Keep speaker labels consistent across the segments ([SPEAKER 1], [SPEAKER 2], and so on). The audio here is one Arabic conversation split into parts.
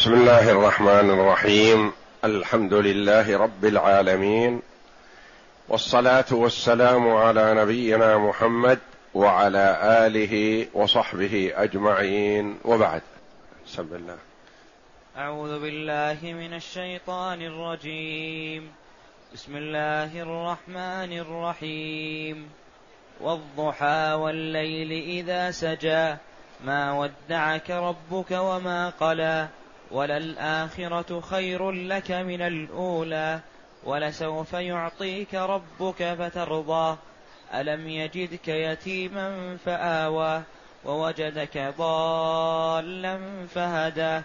[SPEAKER 1] بسم الله الرحمن الرحيم. الحمد لله رب العالمين. والصلاة والسلام على نبينا محمد وعلى آله وصحبه أجمعين. وبعد. بسم الله.
[SPEAKER 2] أعوذ بالله من الشيطان الرجيم. بسم الله الرحمن الرحيم. والضحى والليل إذا سجى. ما ودعك ربك وما قلى. وللآخرة خير لك من الأولى ولسوف يعطيك ربك فترضى. ألم يجدك يتيما فآوى ووجدك ضالا فهدى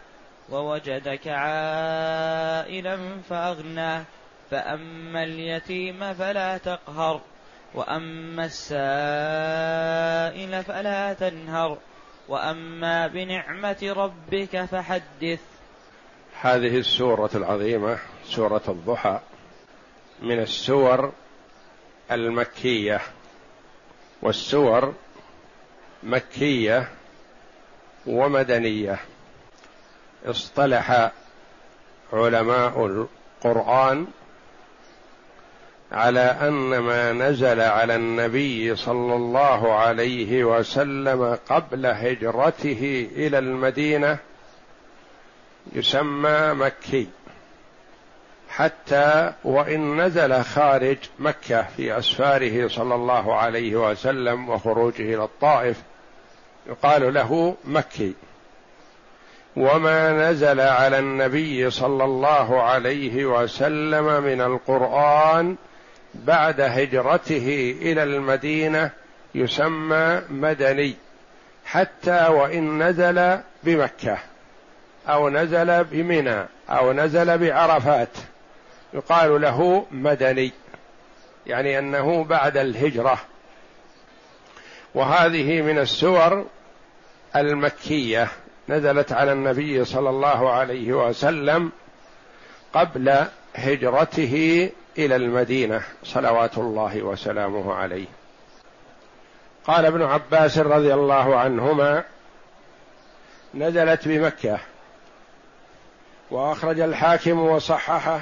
[SPEAKER 2] ووجدك عائلا فأغنى. فأما اليتيم فلا تقهر وأما السائل فلا تنهر. وأما بنعمة ربك فحدث
[SPEAKER 1] هذه السورة العظيمة سورة الضحى من السور المكية والسور مكية ومدنية. اصطلح علماء القرآن على أن ما نزل على النبي صلى الله عليه وسلم قبل هجرته إلى المدينة يسمى مكي. حتى وإن نزل خارج مكة في أسفاره صلى الله عليه وسلم وخروجه إلى الطائف يقال له مكي. وما نزل على النبي صلى الله عليه وسلم من القرآن بعد هجرته إلى المدينة يسمى مدني حتى وإن نزل بمكة. أو نزل بمنى أو نزل بعرفات يقال له مدني يعني أنه بعد الهجرة. وهذه من السور المكية نزلت على النبي صلى الله عليه وسلم قبل هجرته إلى المدينة صلوات الله وسلامه عليه. قال ابن عباس رضي الله عنهما نزلت بمكة. وأخرج الحاكم وصححه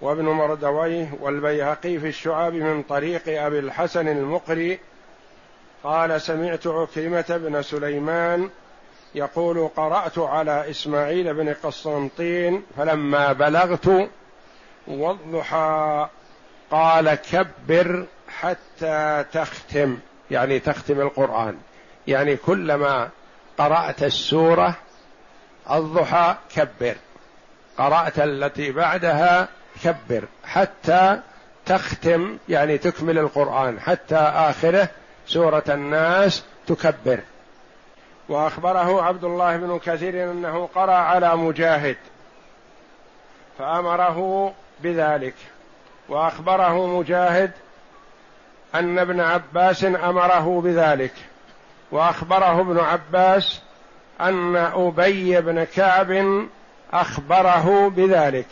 [SPEAKER 1] وابن مردويه والبيهقي في الشعاب من طريق أبي الحسن المقري قال سمعت عكرمة بن سليمان يقول قرأت على إسماعيل بن قسطنطين فلما بلغت والضحى قال كبر حتى تختم يعني تختم القرآن. يعني كلما قرأت السورة الضحى كبر. قرأت التي بعدها كبر. حتى تختم يعني تكمل القرآن. حتى آخره سورة الناس تكبر. وأخبره عبد الله بن كثير أنه قرأ على مجاهد فأمره بذلك. وأخبره مجاهد أن ابن عباس أمره بذلك. وأخبره ابن عباس أن أبي بن كعب أخبره بذلك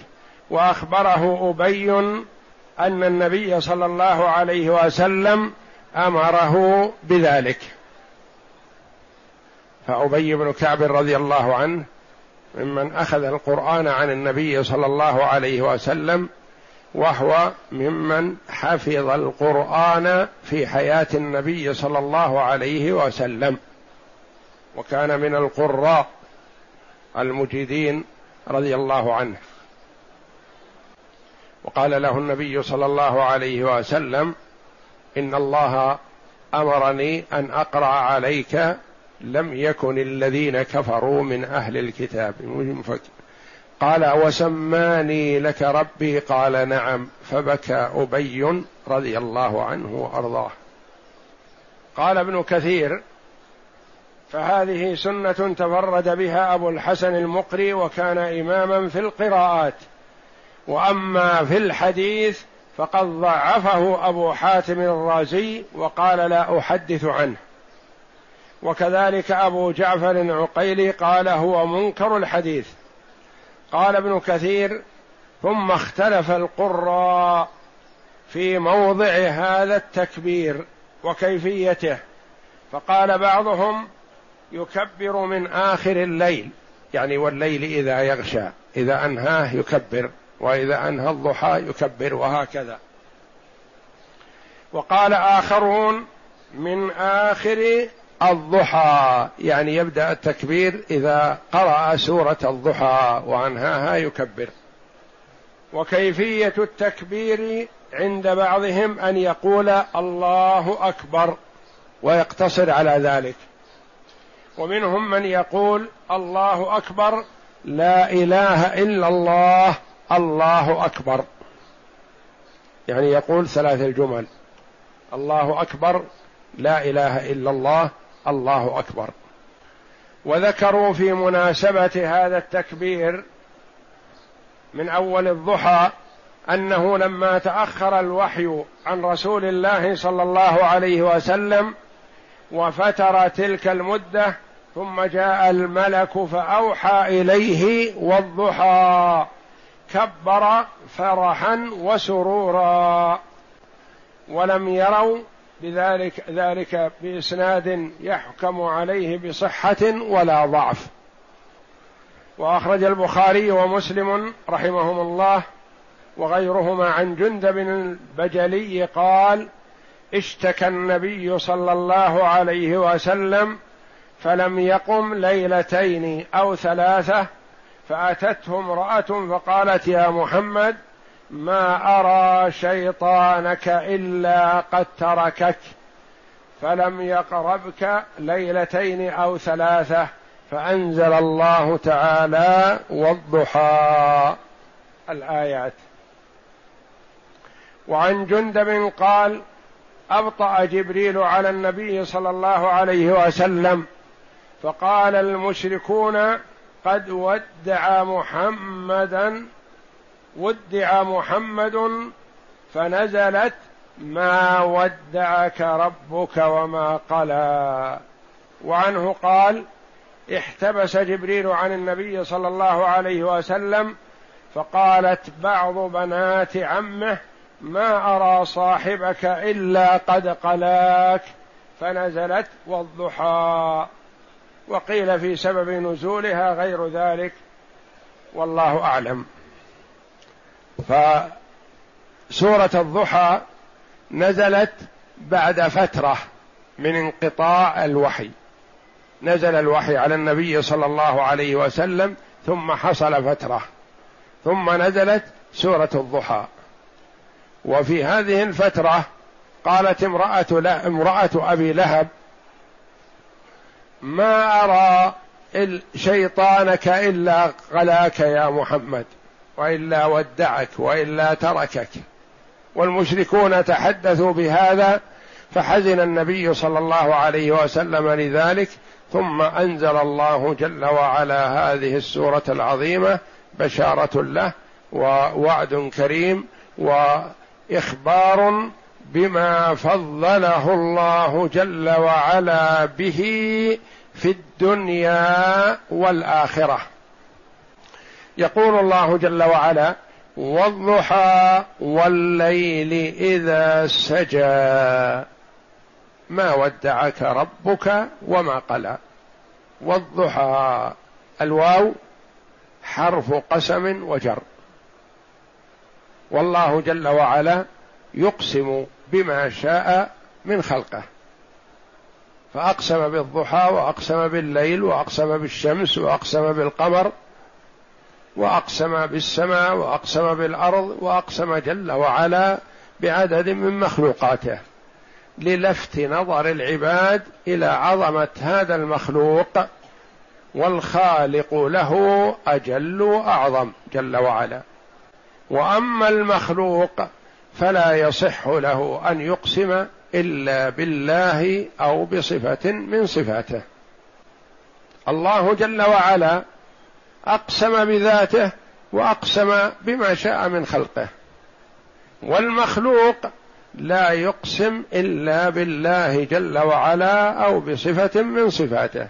[SPEAKER 1] وأخبره أبي أن النبي صلى الله عليه وسلم أمره بذلك. فأبي بن كعب رضي الله عنه ممن أخذ القرآن عن النبي صلى الله عليه وسلم وهو ممن حفظ القرآن في حياة النبي صلى الله عليه وسلم. وكان من القراء المجيدين رضي الله عنه. وقال له النبي صلى الله عليه وسلم إن الله أمرني أن أقرأ عليك لم يكن الذين كفروا من أهل الكتاب. قال وسماني لك ربي؟ قال نعم. فبكى أبي رضي الله عنه وأرضاه. قال ابن كثير فهذه سنة تفرد بها أبو الحسن المقري وكان إماما في القراءات. وأما في الحديث فقد ضعفه أبو حاتم الرازي وقال لا أحدث عنه. وكذلك أبو جعفر العقيلي قال هو منكر الحديث. قال ابن كثير ثم اختلف القراء في موضع هذا التكبير وكيفيته. فقال بعضهم يكبر من آخر الليل يعني والليل إذا يغشى إذا أنهاه يكبر وإذا أنهى الضحى يكبر وهكذا. وقال آخرون من آخر الضحى يعني يبدأ التكبير إذا قرأ سورة الضحى وأنهاها يكبر. وكيفية التكبير عند بعضهم أن يقول الله أكبر ويقتصر على ذلك. ومنهم من يقول الله أكبر لا إله إلا الله الله أكبر. يعني يقول ثلاث الجمل الله أكبر لا إله إلا الله الله أكبر. وذكروا في مناسبة هذا التكبير من أول الضحى أنه لما تأخر الوحي عن رسول الله صلى الله عليه وسلم وفتر تلك المدة ثم جاء الملك فأوحى إليه والضحى. كبر فرحا وسرورا. ولم يروا بذلك ذلك بإسناد يحكم عليه بصحة ولا ضعف. وأخرج البخاري ومسلم رحمهم الله وغيرهما عن جندب البجلي قال اشتكى النبي صلى الله عليه وسلم فلم يقم ليلتين أو ثلاثة فأتته امرأة فقالت يا محمد ما أرى شيطانك إلا قد تركك فلم يقربك ليلتين أو ثلاثة فأنزل الله تعالى والضحى. الآيات. وعن جندب قال أبطأ جبريل على النبي صلى الله عليه وسلم فقال المشركون قد ودع محمدا ودع محمد فنزلت ما ودعك ربك وما قلى. وعنه قال احتبس جبريل عن النبي صلى الله عليه وسلم فقالت بعض بنات عمه ما أرى صاحبك إلا قد قلاك. فنزلت والضحى. وقيل في سبب نزولها غير ذلك والله أعلم. فسورة الضحى نزلت بعد فترة من انقطاع الوحي. نزل الوحي على النبي صلى الله عليه وسلم ثم حصل فترة. ثم نزلت سورة الضحى. وفي هذه الفترة قالت امرأة لا امرأة أبي لهب ما أرى شيطانك إلا قلاك يا محمد وإلا ودعك وإلا تركك. والمشركون تحدثوا بهذا فحزن النبي صلى الله عليه وسلم لذلك ثم أنزل الله جل وعلا هذه السورة العظيمة بشارة له ووعد كريم وإخبار بما فضله الله جل وعلا به في الدنيا والآخرة. يقول الله جل وعلا والضحى والليل إذا سجى ما ودعك ربك وما قلى والضحى الواو حرف قسم وجر. والله جل وعلا يقسم بما شاء من خلقه. فأقسم بالضحى وأقسم بالليل وأقسم بالشمس وأقسم بالقمر وأقسم بالسماء وأقسم بالأرض وأقسم جل وعلا بعدد من مخلوقاته للفت نظر العباد إلى عظمة هذا المخلوق والخالق له أجل وأعظم جل وعلا. وأما المخلوق فلا يصح له أن يقسم إلا بالله أو بصفة من صفاته. الله جل وعلا أقسم بذاته وأقسم بما شاء من خلقه. والمخلوق لا يقسم إلا بالله جل وعلا أو بصفة من صفاته.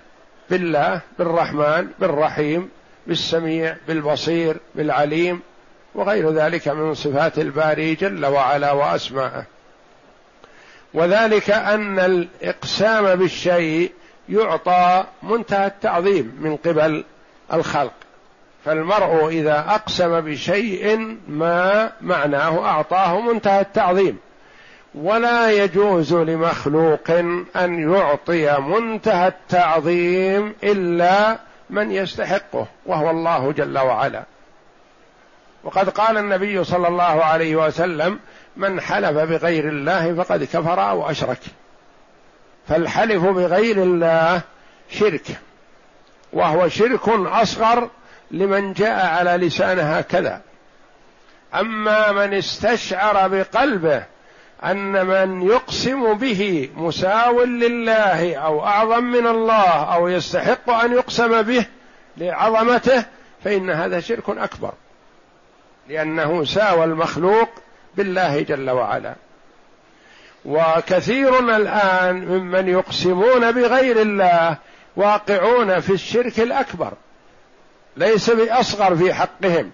[SPEAKER 1] بالله بالرحمن بالرحيم بالسميع بالبصير بالعليم وغير ذلك من صفات الباري جل وعلا وأسماءه. وذلك أن الإقسام بالشيء يعطى منتهى التعظيم من قبل الخلق. فالمرء إذا أقسم بشيء ما معناه أعطاه منتهى التعظيم. ولا يجوز لمخلوق أن يعطي منتهى التعظيم إلا من يستحقه وهو الله جل وعلا. وقد قال النبي صلى الله عليه وسلم من حلف بغير الله فقد كفر أو أشرك. فالحلف بغير الله شرك وهو شرك أصغر لمن جاء على لسان هكذا. أما من استشعر بقلبه أن من يقسم به مساو لله أو أعظم من الله أو يستحق أن يقسم به لعظمته فإن هذا شرك أكبر. لأنه ساوى المخلوق بالله جل وعلا. وكثير الآن ممن يقسمون بغير الله واقعون في الشرك الأكبر. ليس بأصغر في حقهم.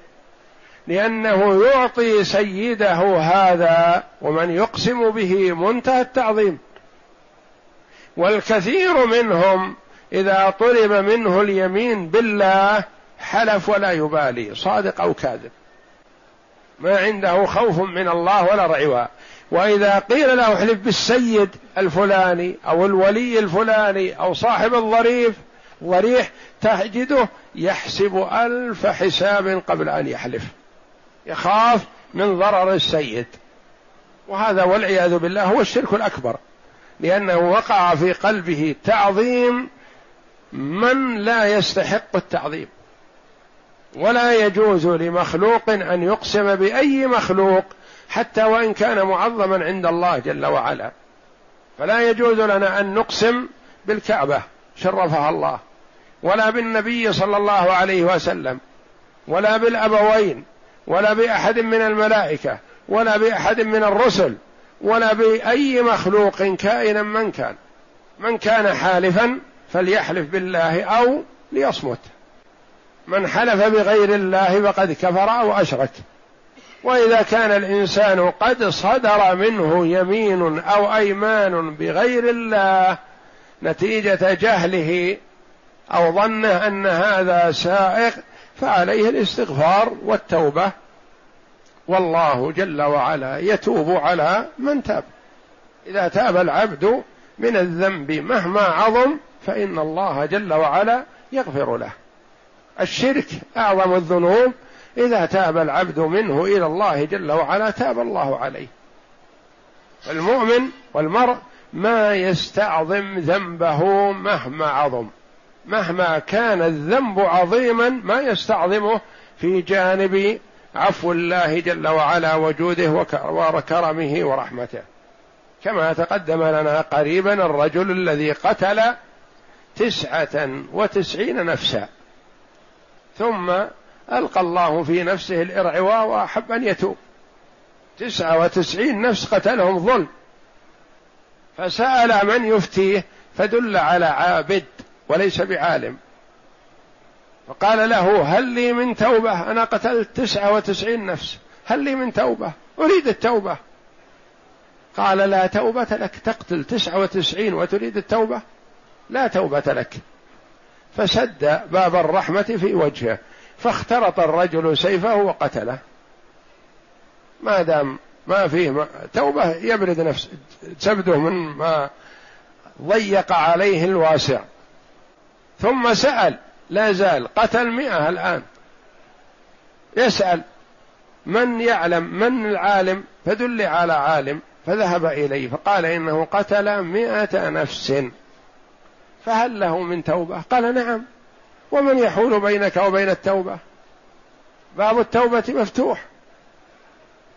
[SPEAKER 1] لأنه يعطي سيده هذا ومن يقسم به منتهى التعظيم. والكثير منهم إذا طلب منه اليمين بالله حلف ولا يبالي صادق أو كاذب. ما عنده خوف من الله ولا رعوى وإذا قيل له احلف بالسيد الفلاني أو الولي الفلاني أو صاحب الظريف ضريح تجده يحسب ألف حساب قبل أن يحلف. يخاف من ضرر السيد. وهذا والعياذ بالله هو الشرك الأكبر. لأنه وقع في قلبه تعظيم من لا يستحق التعظيم. ولا يجوز لمخلوق أن يقسم بأي مخلوق حتى وإن كان معظما عند الله جل وعلا. فلا يجوز لنا أن نقسم بالكعبة شرفها الله ولا بالنبي صلى الله عليه وسلم ولا بالأبوين ولا بأحد من الملائكة ولا بأحد من الرسل ولا بأي مخلوق كائنا من كان. من كان حالفا فليحلف بالله أو ليصمت. من حلف بغير الله فقد كفر أو أشرك. وإذا كان الإنسان قد صدر منه يمين أو أيمان بغير الله نتيجة جهله أو ظنه أن هذا سائق فعليه الاستغفار والتوبة. والله جل وعلا يتوب على من تاب. إذا تاب العبد من الذنب مهما عظم فإن الله جل وعلا يغفر له. الشرك أعظم الذنوب إذا تاب العبد منه إلى الله جل وعلا تاب الله عليه. المؤمن والمرء ما يستعظم ذنبه مهما عظم. مهما كان الذنب عظيما ما يستعظمه في جانب عفو الله جل وعلا وجوده وكرمه ورحمته. كما تقدم لنا قريبا الرجل الذي قتل تسعة وتسعين نفسا. ثم ألقى الله في نفسه الإرعواء وأحب أن يتوب. تسعة وتسعين نفس قتلهم ظلم. فسأل من يفتيه فدل على عابد وليس بعالم. فقال له هل لي من توبة؟ أنا قتلت تسعة وتسعين نفس. هل لي من توبة؟ أريد التوبة. قال لا توبة لك. تقتل تسعة وتسعين وتريد التوبة؟ لا توبة لك. فسد باب الرحمة في وجهه فاخترط الرجل سيفه وقتله. ما دام ما فيه توبة يبرد نفسه تبدو من ما ضيق عليه الواسع. ثم سأل لا زال قتل مئة الآن. يسأل من يعلم من العالم؟ فدل على عالم فذهب إليه فقال إنه قتل مئة نفس. فهل له من توبة؟ قال نعم. ومن يحول بينك وبين التوبة؟ باب التوبة مفتوح.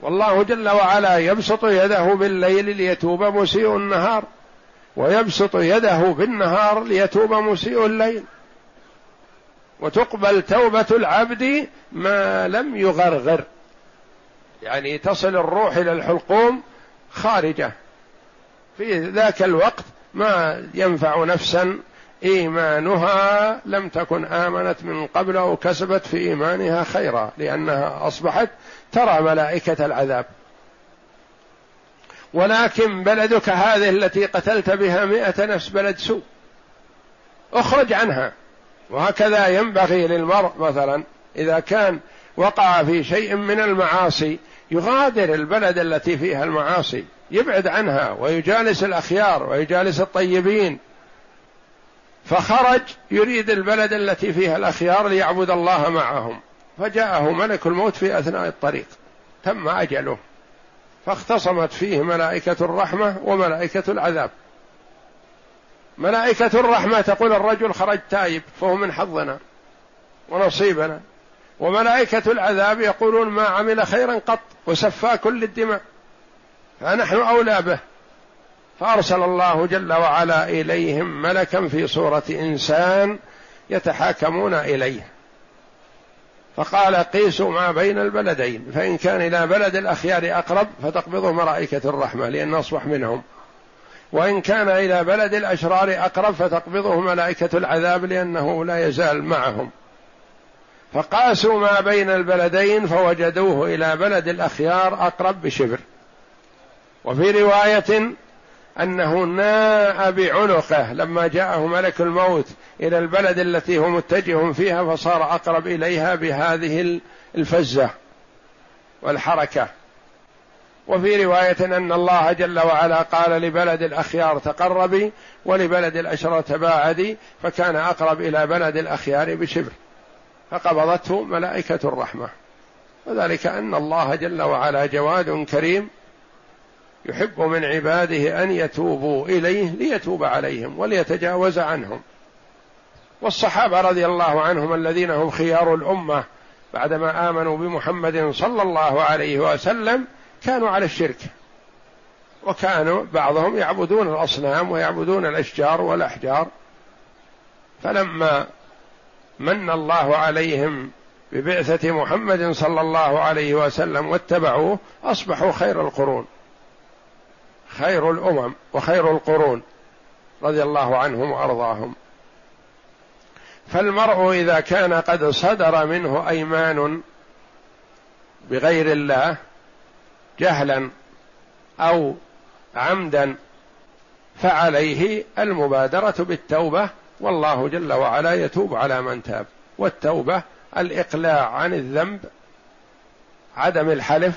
[SPEAKER 1] والله جل وعلا يبسط يده بالليل ليتوب مسيء النهار ويبسط يده بالنهار ليتوب مسيء الليل. وتقبل توبة العبد ما لم يغرغر. يعني تصل الروح إلى الحلقوم خارجة. في ذاك الوقت ما ينفع نفسا إيمانها لم تكن آمنت من قبل أو كسبت في إيمانها خيرا لأنها أصبحت ترى ملائكة العذاب. ولكن بلدك هذه التي قتلت بها مئة نفس بلد سوء. اخرج عنها. وهكذا ينبغي للمرء مثلا إذا كان وقع في شيء من المعاصي يغادر البلد التي فيها المعاصي. يبعد عنها ويجالس الأخيار ويجالس الطيبين. فخرج يريد البلد التي فيها الأخيار ليعبد الله معهم. فجاءه ملك الموت في أثناء الطريق. تم أجله. فاختصمت فيه ملائكة الرحمة وملائكة العذاب. ملائكة الرحمة تقول الرجل خرج تائب فهو من حظنا ونصيبنا. وملائكة العذاب يقولون ما عمل خيرا قط وسفى كل الدماء فنحن أولى به. فأرسل الله جل وعلا إليهم ملكا في صورة إنسان يتحاكمون إليه. فقال قيسوا ما بين البلدين فإن كان إلى بلد الأخيار أقرب فتقبضه ملائكة الرحمة لأن أصبح منهم. وإن كان إلى بلد الأشرار أقرب فتقبضه ملائكة العذاب لأنه لا يزال معهم. فقاسوا ما بين البلدين فوجدوه إلى بلد الأخيار أقرب بشبر. وفي رواية أنه ناء بعنقه لما جاءه ملك الموت إلى البلد التي هو متجه فيها فصار أقرب إليها بهذه الفزة والحركة. وفي رواية أن الله جل وعلا قال لبلد الأخيار تقربي ولبلد الأشرار تباعدي فكان أقرب إلى بلد الأخيار بشبر. فقبضته ملائكة الرحمة. وذلك أن الله جل وعلا جواد كريم يحب من عباده أن يتوبوا إليه ليتوب عليهم وليتجاوز عنهم. والصحابة رضي الله عنهم الذين هم خيار الأمة بعدما آمنوا بمحمد صلى الله عليه وسلم كانوا على الشرك. وكانوا بعضهم يعبدون الأصنام ويعبدون الأشجار والأحجار. فلما من الله عليهم ببعثة محمد صلى الله عليه وسلم واتبعوه أصبحوا خير القرون. خير الأمم وخير القرون رضي الله عنهم وأرضاهم. فالمرء إذا كان قد صدر منه أيمان بغير الله جهلا أو عمدا فعليه المبادرة بالتوبة والله جل وعلا يتوب على من تاب. والتوبة الإقلاع عن الذنب عدم الحلف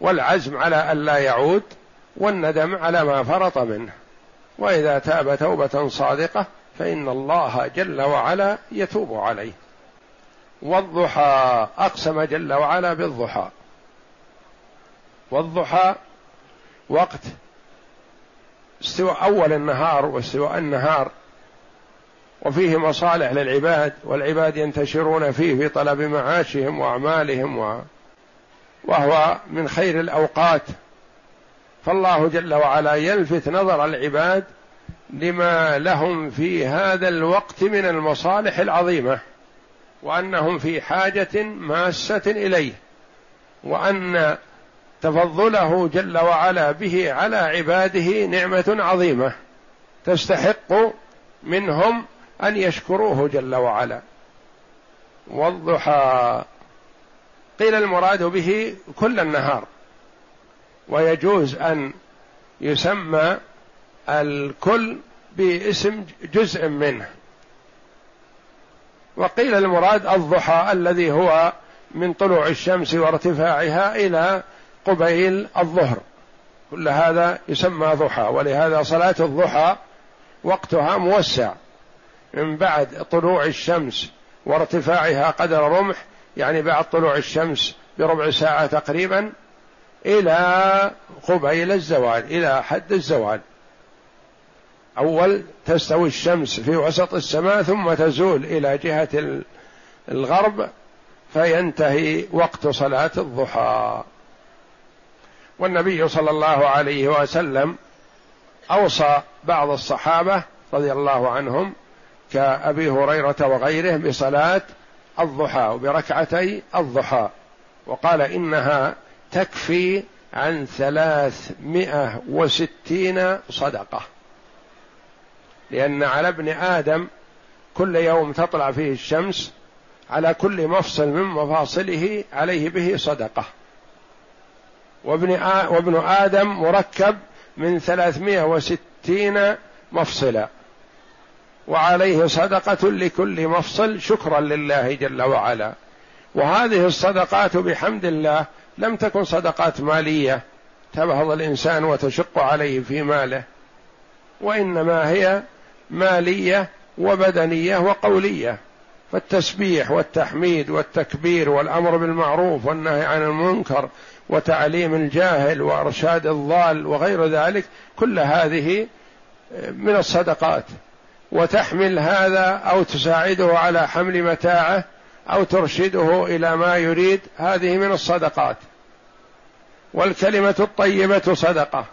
[SPEAKER 1] والعزم على الا يعود. والندم على ما فرط منه. وإذا تاب توبة صادقة فإن الله جل وعلا يتوب عليه. والضحى أقسم جل وعلا بالضحى. والضحى وقت استواء أول النهار واستواء النهار وفيه مصالح للعباد والعباد ينتشرون فيه في طلب معاشهم وأعمالهم و... وهو من خير الأوقات. فالله جل وعلا يلفت نظر العباد لما لهم في هذا الوقت من المصالح العظيمة وأنهم في حاجة ماسة إليه وأن تفضله جل وعلا به على عباده نعمة عظيمة تستحق منهم أن يشكروه جل وعلا. والضحى قيل المراد به كل النهار. ويجوز أن يسمى الكل باسم جزء منه. وقيل المراد الضحى الذي هو من طلوع الشمس وارتفاعها إلى قبيل الظهر. كل هذا يسمى ضحى ولهذا صلاة الضحى وقتها موسع. من بعد طلوع الشمس وارتفاعها قدر رمح يعني بعد طلوع الشمس بربع ساعة تقريبا إلى قبيل الزوال إلى حد الزوال. أول تستوي الشمس في وسط السماء ثم تزول إلى جهة الغرب فينتهي وقت صلاة الضحى. والنبي صلى الله عليه وسلم أوصى بعض الصحابة رضي الله عنهم كأبي هريرة وغيره بصلاة الضحى وبركعتي الضحى. وقال إنها تكفي عن ثلاثمائة وستين صدقة. لأن على ابن آدم كل يوم تطلع فيه الشمس على كل مفصل من مفاصله عليه به صدقة. وابن, وابن آدم مركب من ثلاثمائة وستين مفصلا. وعليه صدقة لكل مفصل شكرا لله جل وعلا. وهذه الصدقات بحمد الله لم تكن صدقات مالية تبهض الإنسان وتشق عليه في ماله وإنما هي مالية وبدنية وقولية. فالتسبيح والتحميد والتكبير والأمر بالمعروف والنهي عن المنكر وتعليم الجاهل وإرشاد الضال وغير ذلك كل هذه من الصدقات. وتحمل هذا أو تساعده على حمل متاعه أو ترشده إلى ما يريد. هذه من الصدقات. والكلمة الطيبة صدقة.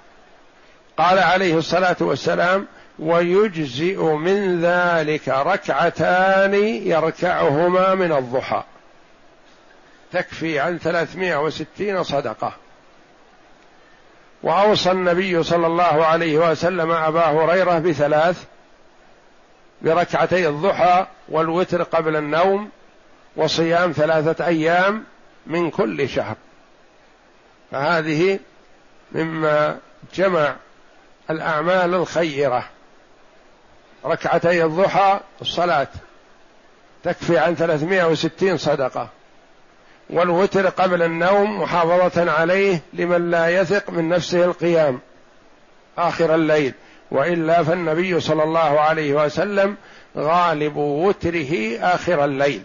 [SPEAKER 1] قال عليه الصلاة والسلام ويجزئ من ذلك ركعتان يركعهما من الضحى. تكفي عن ثلاثمائة وستين صدقة. وأوصى النبي صلى الله عليه وسلم أبا هريرة بثلاث بركعتي الضحى والوتر قبل النوم وصيام ثلاثة أيام من كل شهر. فهذه مما جمع الأعمال الخيرة. ركعتي الضحى الصلاة. تكفي عن 360 صدقة. والوتر قبل النوم محافظة عليه لمن لا يثق من نفسه القيام. آخر الليل. وإلا فالنبي صلى الله عليه وسلم غالب وتره آخر الليل.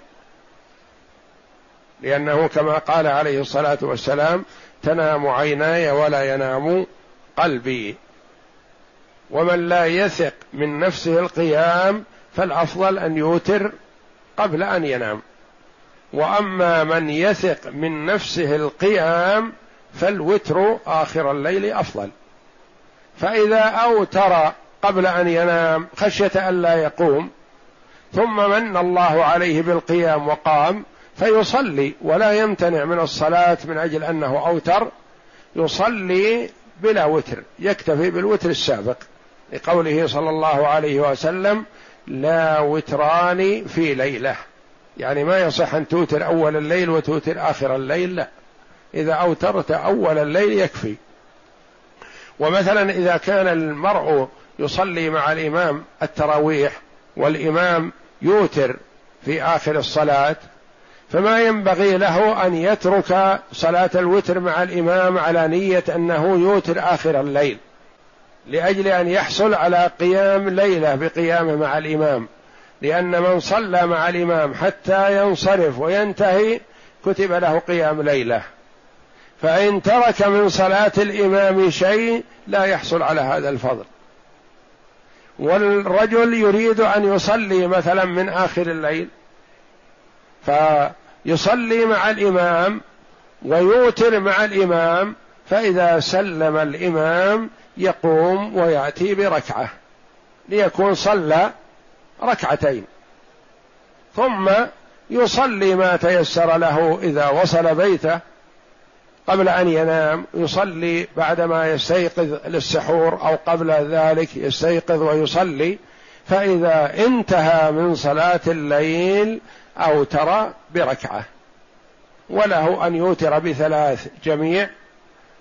[SPEAKER 1] لأنه كما قال عليه الصلاة والسلام تنام عيناي ولا ينام قلبي. ومن لا يثق من نفسه القيام فالأفضل أن يوتر قبل أن ينام. وأما من يثق من نفسه القيام فالوتر آخر الليل أفضل. فإذا أوتر قبل أن ينام خشية الا يقوم ثم من الله عليه بالقيام وقام فيصلي ولا يمتنع من الصلاة من أجل أنه أوتر يصلي بلا وتر يكتفي بالوتر السابق لقوله صلى الله عليه وسلم لا وتران في ليلة. يعني ما يصح أن توتر أول الليل وتوتر آخر الليل لا. إذا أوترت أول الليل يكفي. ومثلا إذا كان المرء يصلي مع الإمام التراويح والإمام يوتر في آخر الصلاة فما ينبغي له أن يترك صلاة الوتر مع الإمام على نية أنه يوتر آخر الليل لأجل أن يحصل على قيام ليلة بقيامه مع الإمام. لأن من صلى مع الإمام حتى ينصرف وينتهي كتب له قيام ليلة. فإن ترك من صلاة الإمام شيء لا يحصل على هذا الفضل. والرجل يريد أن يصلي مثلا من آخر الليل فيصلي مع الإمام ويوتر مع الإمام فإذا سلم الإمام يقوم ويأتي بركعة ليكون صلى ركعتين. ثم يصلي ما تيسر له إذا وصل بيته قبل أن ينام يصلي بعدما يستيقظ للسحور أو قبل ذلك يستيقظ ويصلي فإذا انتهى من صلاة الليل اوتر بركعة. وله أن يوتر بثلاث جميع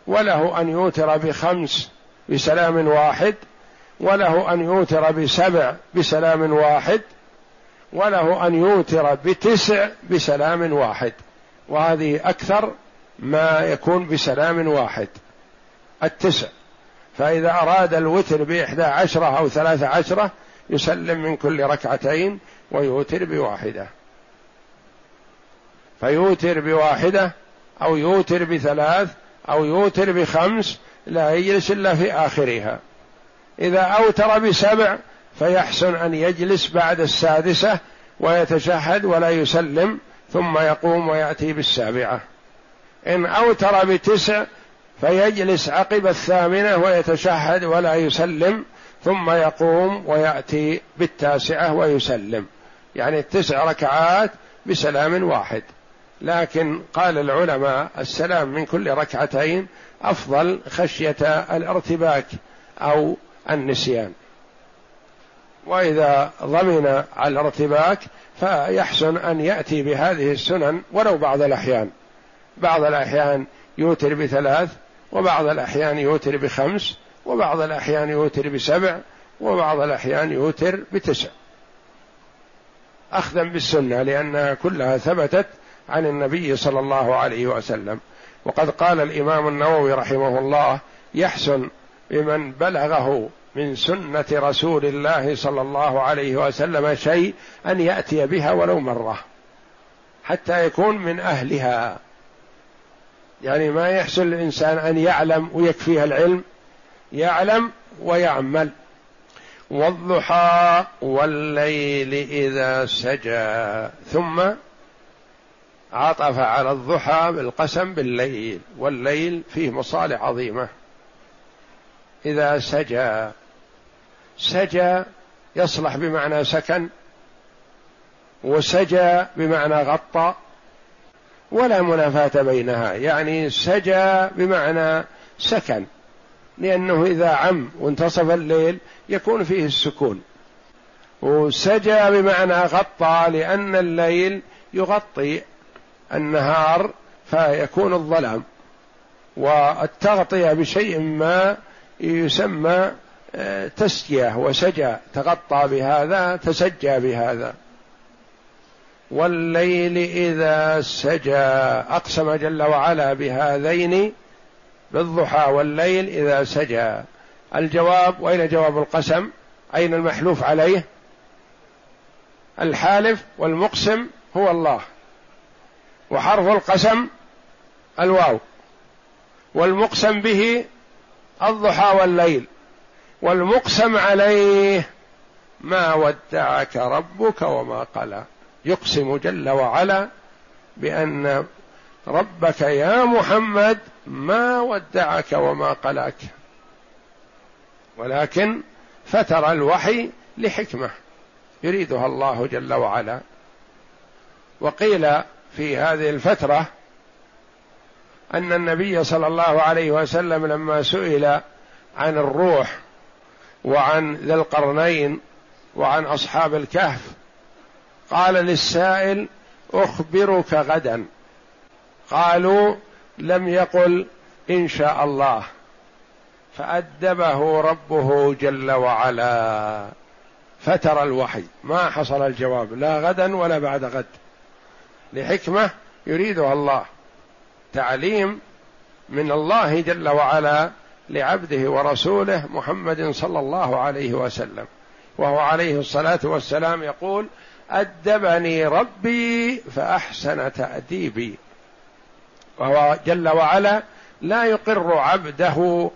[SPEAKER 1] وله أن يوتر بخمس بسلام واحد وله أن يوتر بسبع بسلام واحد وله أن يوتر بتسع بسلام واحد. وهذه أكثر ما يكون بسلام واحد. التسع. فإذا أراد الوتر بإحدى عشرة أو ثلاثة عشرة يسلم من كل ركعتين ويوتر بواحدة. فيوتر بواحدة أو يوتر بثلاث أو يوتر بخمس لا يجلس إلا في آخرها. إذا أوتر بسبع فيحسن أن يجلس بعد السادسة ويتشهد ولا يسلم ثم يقوم ويأتي بالسابعة. إن أوتر بتسع فيجلس عقب الثامنة ويتشهد ولا يسلم ثم يقوم ويأتي بالتاسعة ويسلم. يعني التسع ركعات بسلام واحد. لكن قال العلماء السلام من كل ركعتين أفضل خشية الارتباك أو النسيان. وإذا ضمن الارتباك فيحسن أن يأتي بهذه السنن ولو بعض الأحيان. بعض الأحيان يوتر بثلاث وبعض الأحيان يوتر بخمس وبعض الأحيان يوتر بسبع وبعض الأحيان يوتر بتسع. اخذا بالسنة لأنها كلها ثبتت عن النبي صلى الله عليه وسلم. وقد قال الإمام النووي رحمه الله يحسن بمن بلغه من سنة رسول الله صلى الله عليه وسلم شيء أن يأتي بها ولو مرة حتى يكون من أهلها. يعني ما يحسن الإنسان أن يعلم ويكفيه العلم يعلم ويعمل. والضحى والليل إذا سجى ثم عطف على الضحى بالقسم بالليل والليل فيه مصالح عظيمة. إذا سجى سجى يصلح بمعنى سكن وسجى بمعنى غطى ولا منافاة بينها. يعني سجى بمعنى سكن لأنه إذا عم وانتصف الليل يكون فيه السكون. وسجى بمعنى غطى لأن الليل يغطي النهار فيكون الظلام والتغطية بشيء ما يسمى آه، تسجية وسجى تغطى بهذا تسجى بهذا. والليل إذا سجى أقسم جل وعلا بهذين بالضحى والليل إذا سجى. الجواب وأين جواب القسم؟ أين المحلوف عليه؟ الحالف والمقسم هو الله. وحرف القسم الواو. والمقسم به الضحى والليل. والمقسم عليه ما ودعك ربك وما قلى. يقسم جل وعلا بأن ربك يا محمد ما ودعك وما قلاك. ولكن فتر الوحي لحكمة يريدها الله جل وعلا. وقيل في هذه الفترة أن النبي صلى الله عليه وسلم لما سئل عن الروح وعن ذي القرنين وعن أصحاب الكهف قال للسائل أخبرك غدا. قالوا لم يقل إن شاء الله. فأدبه ربه جل وعلا. فتر الوحي. ما حصل الجواب. لا غدا ولا بعد غد. لحكمة يريدها الله. تعليم من الله جل وعلا لعبده ورسوله محمد صلى الله عليه وسلم. وهو عليه الصلاة والسلام يقول أدبني ربي فأحسن تأديبي. وهو جل وعلا لا يقر عبده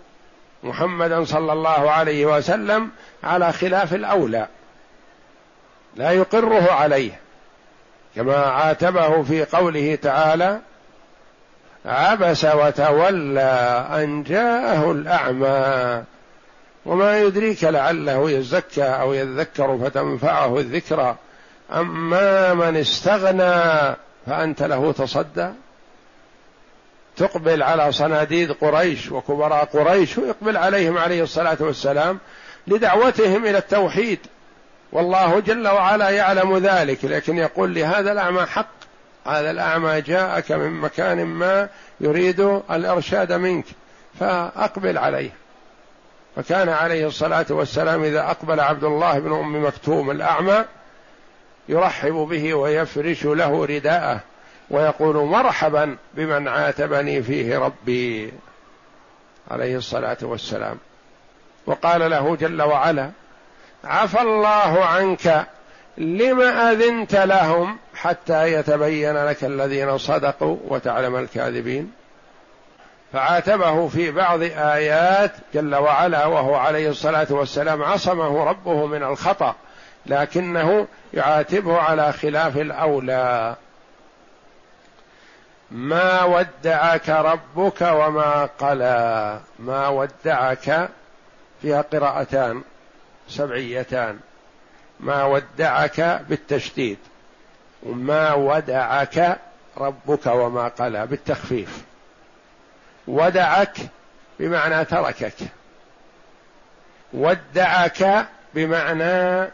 [SPEAKER 1] محمدا صلى الله عليه وسلم على خلاف الأولى. لا يقره عليه. كما عاتبه في قوله تعالى عبس وتولى أن جاءه الأعمى وما يدريك لعله يزكى أو يذكر فتنفعه الذكرى أما من استغنى فأنت له تصدى. تقبل على صناديد قريش وكبراء قريش ويقبل عليهم عليه الصلاة والسلام لدعوتهم إلى التوحيد. والله جل وعلا يعلم ذلك لكن يقول لهذا الأعمى حق هذا الأعمى جاءك من مكان ما يريد الإرشاد منك فأقبل عليه. فكان عليه الصلاة والسلام إذا أقبل عبد الله بن أم مكتوم الأعمى يرحب به ويفرش له رداءه ويقول مرحبا بمن عاتبني فيه ربي عليه الصلاة والسلام. وقال له جل وعلا عفى الله عنك لم أذنت لهم حتى يتبين لك الذين صدقوا وتعلم الكاذبين. فعاتبه في بعض آيات جل وعلا وهو عليه الصلاة والسلام عصمه ربه من الخطأ لكنه يعاتبه على خلاف الأولى. ما ودعك ربك وما قلى. ما ودعك فيها قراءتان. سبعيتان. ما ودعك بالتشديد وما ودعك ربك وما قلى بالتخفيف. ودعك بمعنى تركك. ودعك بمعنى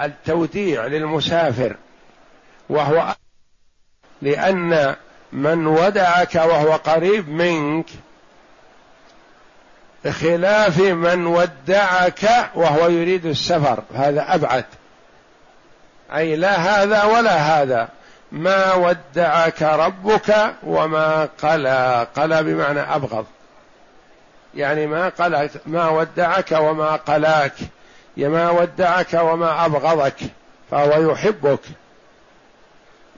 [SPEAKER 1] التوديع للمسافر وهو لأن من ودعك وهو قريب منك بخلاف من ودعك وهو يريد السفر. هذا أبعد. أي لا هذا ولا هذا. ما ودعك ربك وما قلى. قلى بمعنى أبغض. يعني ما قلت ما ودعك وما قلاك. ما ودعك وما أبغضك فهو يحبك.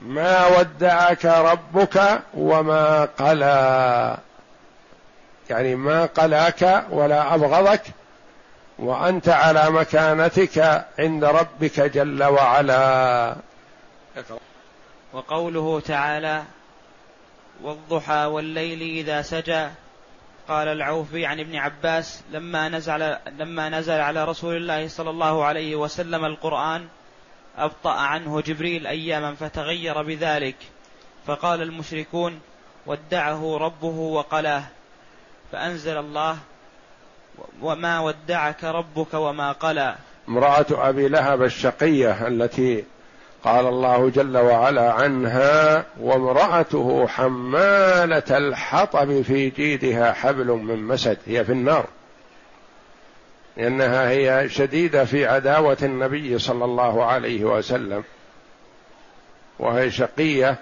[SPEAKER 1] ما ودعك ربك وما قلى. يعني ما قلاك ولا أبغضك وأنت على مكانتك عند ربك جل وعلا.
[SPEAKER 2] وقوله تعالى والضحى والليل إذا سجى. قال العوفي عن ابن عباس لما نزل لما نزل على رسول الله صلى الله عليه وسلم القرآن أبطأ عنه جبريل أياما فتغير بذلك. فقال المشركون ودعه ربه وقلاه. فأنزل الله وما ودعك ربك وما قلى.
[SPEAKER 1] امرأة أبي لهب الشقية التي قال الله جل وعلا عنها وامرأته حمالة الحطب في جيدها حبل من مسد هي في النار. لأنها هي شديدة في عداوة النبي صلى الله عليه وسلم. وهي شقية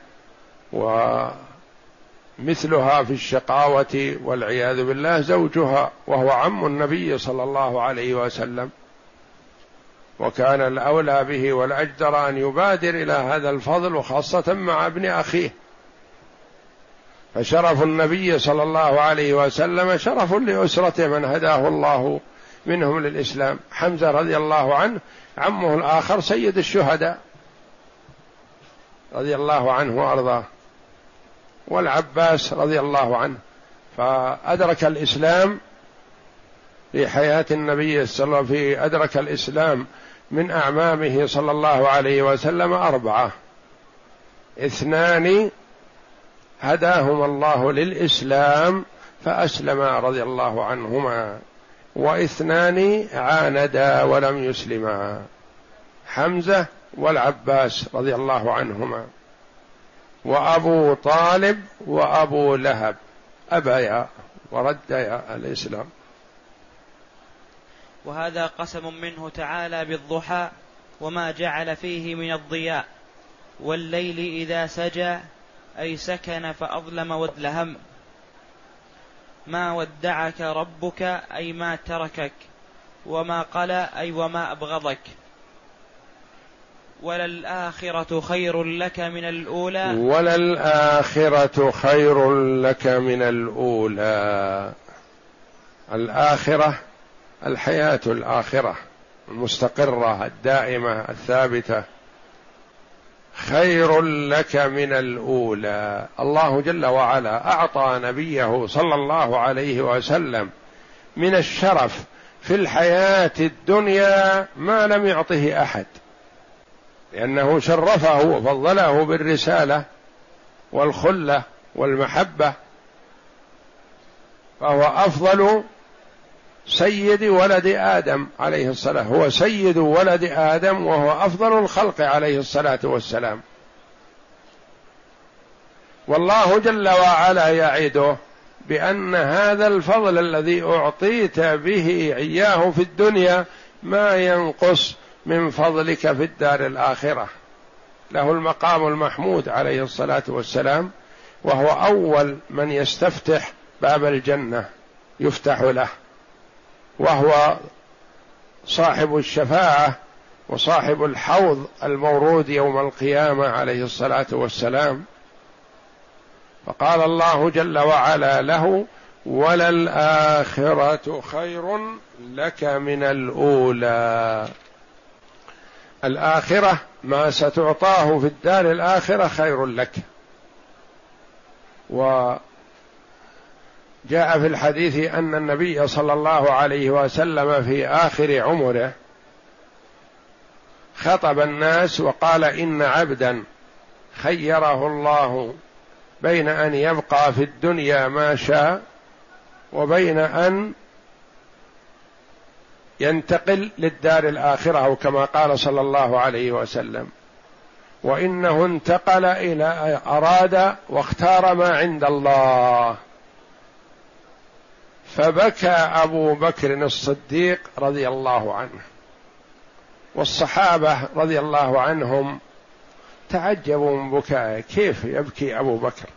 [SPEAKER 1] ومثلها في الشقاوة والعياذ بالله زوجها وهو عم النبي صلى الله عليه وسلم. وكان الأولى به والأجدر أن يبادر إلى هذا الفضل وخاصة مع ابن أخيه. فشرف النبي صلى الله عليه وسلم شرف لأسرته من هداه الله منهم للإسلام. حمزة رضي الله عنه عمه الآخر سيد الشهداء رضي الله عنه وأرضاه. والعباس رضي الله عنه. فأدرك الإسلام في حياة النبي صلى الله عليه وسلم في أدرك الإسلام من أعمامه صلى الله عليه وسلم أربعة. اثنان هداهما الله للإسلام فأسلما رضي الله عنهما. واثنان عاندا ولم يسلما. حمزة والعباس رضي الله عنهما. وأبو طالب وأبو لهب ابيا ورديا الإسلام.
[SPEAKER 2] وهذا قسم منه تعالى بالضحى وما جعل فيه من الضياء والليل إذا سجى أي سكن فأظلم وادلهم ما ودعك ربك أي ما تركك وما قلى أي وما أبغضك. وللآخرة خير لك من الأولى.
[SPEAKER 1] وللآخرة خير لك من الأولى. الآخرة الحياة الآخرة المستقرة الدائمة الثابتة خير لك من الأولى. الله جل وعلا أعطى نبيه صلى الله عليه وسلم من الشرف في الحياة الدنيا ما لم يعطه أحد. لأنه شرفه وفضله بالرسالة والخلة والمحبة فهو أفضل سيد ولد آدم عليه الصلاة هو سيد ولد آدم وهو أفضل الخلق عليه الصلاة والسلام. والله جل وعلا يعده بأن هذا الفضل الذي أعطيت به إياه في الدنيا ما ينقص من فضلك في الدار الآخرة. له المقام المحمود عليه الصلاة والسلام وهو أول من يستفتح باب الجنة يفتح له. وهو صاحب الشفاعة وصاحب الحوض المورود يوم القيامة عليه الصلاة والسلام. فقال الله جل وعلا له وللآخرة خير لك من الأولى. الآخرة ما ستعطاه في الدار الآخرة خير لك. و جاء في الحديث أن النبي صلى الله عليه وسلم في آخر عمره خطب الناس وقال إن عبدا خيره الله بين أن يبقى في الدنيا ما شاء وبين أن ينتقل للدار الآخرة أو كما قال صلى الله عليه وسلم. وإنه انتقل إلى أراد واختار ما عند الله. فبكى أبو بكر الصديق رضي الله عنه. والصحابة رضي الله عنهم تعجبوا من بكائه. كيف يبكي أبو بكر؟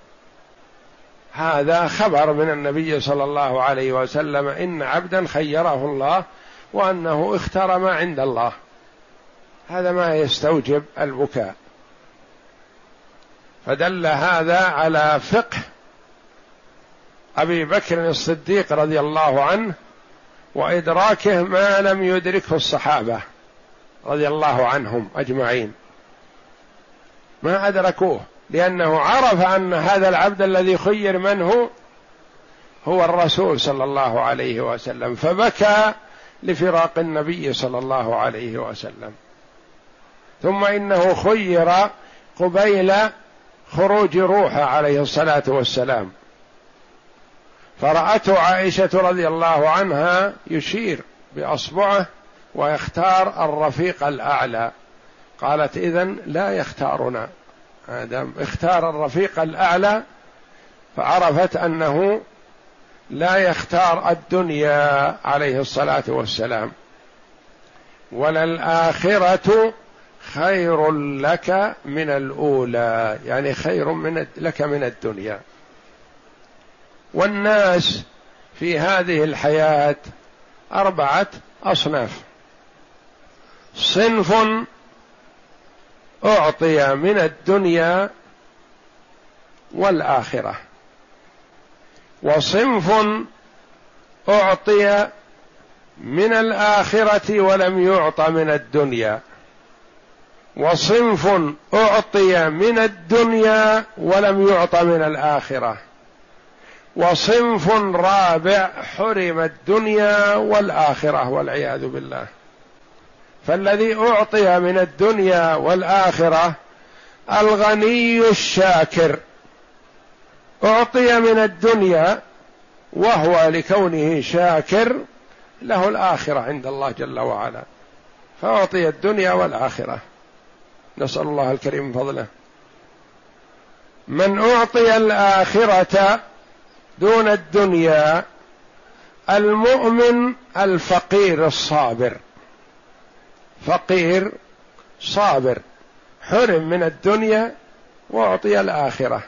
[SPEAKER 1] هذا خبر من النبي صلى الله عليه وسلم إن عبدا خيره الله وأنه اختار ما عند الله. هذا ما يستوجب البكاء. فدل هذا على فقه أبي بكر الصديق رضي الله عنه وإدراكه ما لم يدركه الصحابة رضي الله عنهم أجمعين. ما أدركوه لأنه عرف أن هذا العبد الذي خير من هو هو الرسول صلى الله عليه وسلم. فبكى لفراق النبي صلى الله عليه وسلم. ثم إنه خير قبيل خروج روحه عليه الصلاة والسلام. فرأته عائشة رضي الله عنها يشير بأصبعه ويختار الرفيق الأعلى. قالت إذن لا يختارنا. آدم اختار الرفيق الأعلى. فعرفت أنه لا يختار الدنيا عليه الصلاة والسلام ولا الآخرة خير لك من الأولى يعني خير من لك من الدنيا. والناس في هذه الحياة أربعة أصناف. صنف أعطي من الدنيا والآخرة. وصنف أعطي من الآخرة ولم يعط من الدنيا. وصنف أعطي من الدنيا ولم يعط من الآخرة. وصنف رابع حرم الدنيا والآخرة والعياذ بالله. فالذي أعطي من الدنيا والآخرة الغني الشاكر. أعطي من الدنيا وهو لكونه شاكر له الآخرة عند الله جل وعلا. فأعطي الدنيا والآخرة. نسأل الله الكريم فضله. من أعطي الآخرة دون الدنيا المؤمن الفقير الصابر. فقير صابر. حرم من الدنيا وأعطي الآخرة.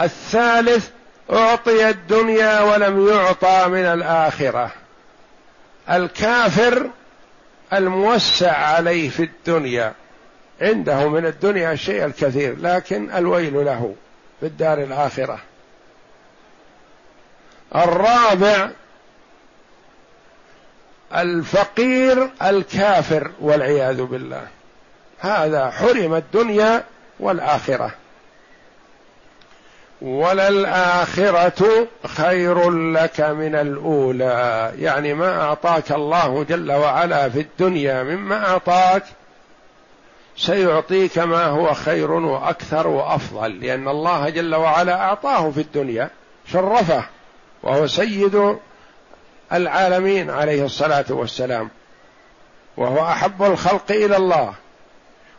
[SPEAKER 1] الثالث أعطي الدنيا ولم يعطى من الآخرة. الكافر الموسع عليه في الدنيا عنده من الدنيا الشيء الكثير لكن الويل له في الدار الآخرة. الرابع الفقير الكافر والعياذ بالله. هذا حرم الدنيا والآخرة. وللآخرة خير لك من الأولى. يعني ما أعطاك الله جل وعلا في الدنيا مما أعطاك سيعطيك ما هو خير وأكثر وأفضل لأن الله جل وعلا أعطاه في الدنيا شرفه وهو سيد العالمين عليه الصلاة والسلام وهو أحب الخلق إلى الله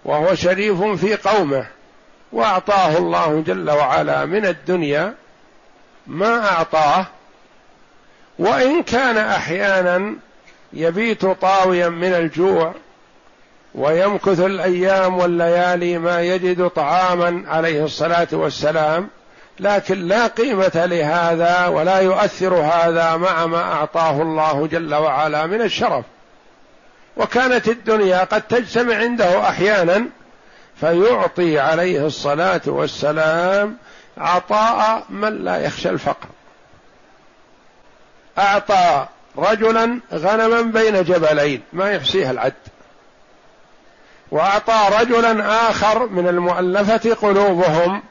[SPEAKER 1] وهو شريف في قومه. وأعطاه الله جل وعلا من الدنيا ما أعطاه وإن كان أحيانا يبيت طاويا من الجوع ويمكث الأيام والليالي ما يجد طعاما عليه الصلاة والسلام لكن لا قيمة لهذا ولا يؤثر هذا مع ما أعطاه الله جل وعلا من الشرف. وكانت الدنيا قد تجتمع عنده أحيانا فيعطي عليه الصلاة والسلام عطاء من لا يخشى الفقر. أعطى رجلا غنما بين جبلين ما يحصيها العد. وأعطى رجلا آخر من المؤلفة قلوبهم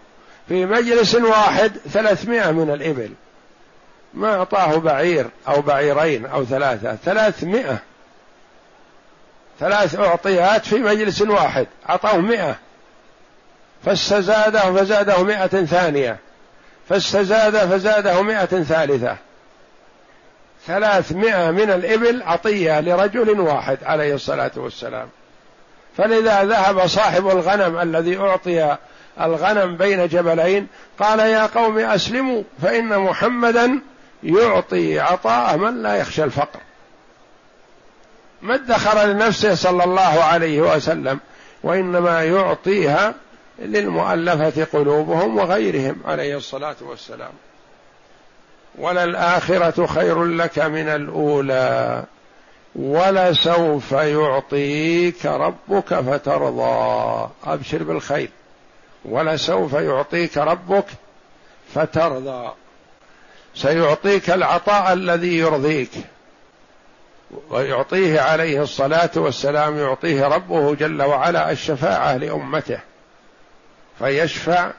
[SPEAKER 1] في مجلس واحد ثلاثمائة من الإبل. ما أعطاه بعير أو بعيرين أو ثلاثة ثلاثمائة. ثلاث أعطيات في مجلس واحد. أعطاه مئة. فاستزاده فزاده مئة ثانية. فاستزاد فزاده مئة ثالثة. ثلاثمائة من الإبل عطية لرجل واحد عليه الصلاة والسلام. فلذا ذهب صاحب الغنم الذي أعطي الغنم بين جبلين قال يا قوم أسلموا فإن محمدا يعطي عطاء من لا يخشى الفقر. ما ادخر لنفسه صلى الله عليه وسلم وإنما يعطيها للمؤلفة قلوبهم وغيرهم عليه الصلاة والسلام. وللآخرة خير لك من الأولى ولسوف يعطيك ربك فترضى. أبشر بالخير. ولسوف يعطيك ربك فترضى. سيعطيك العطاء الذي يرضيك. ويعطيه عليه الصلاة والسلام يعطيه ربه جل وعلا الشفاعة لأمته فيشفع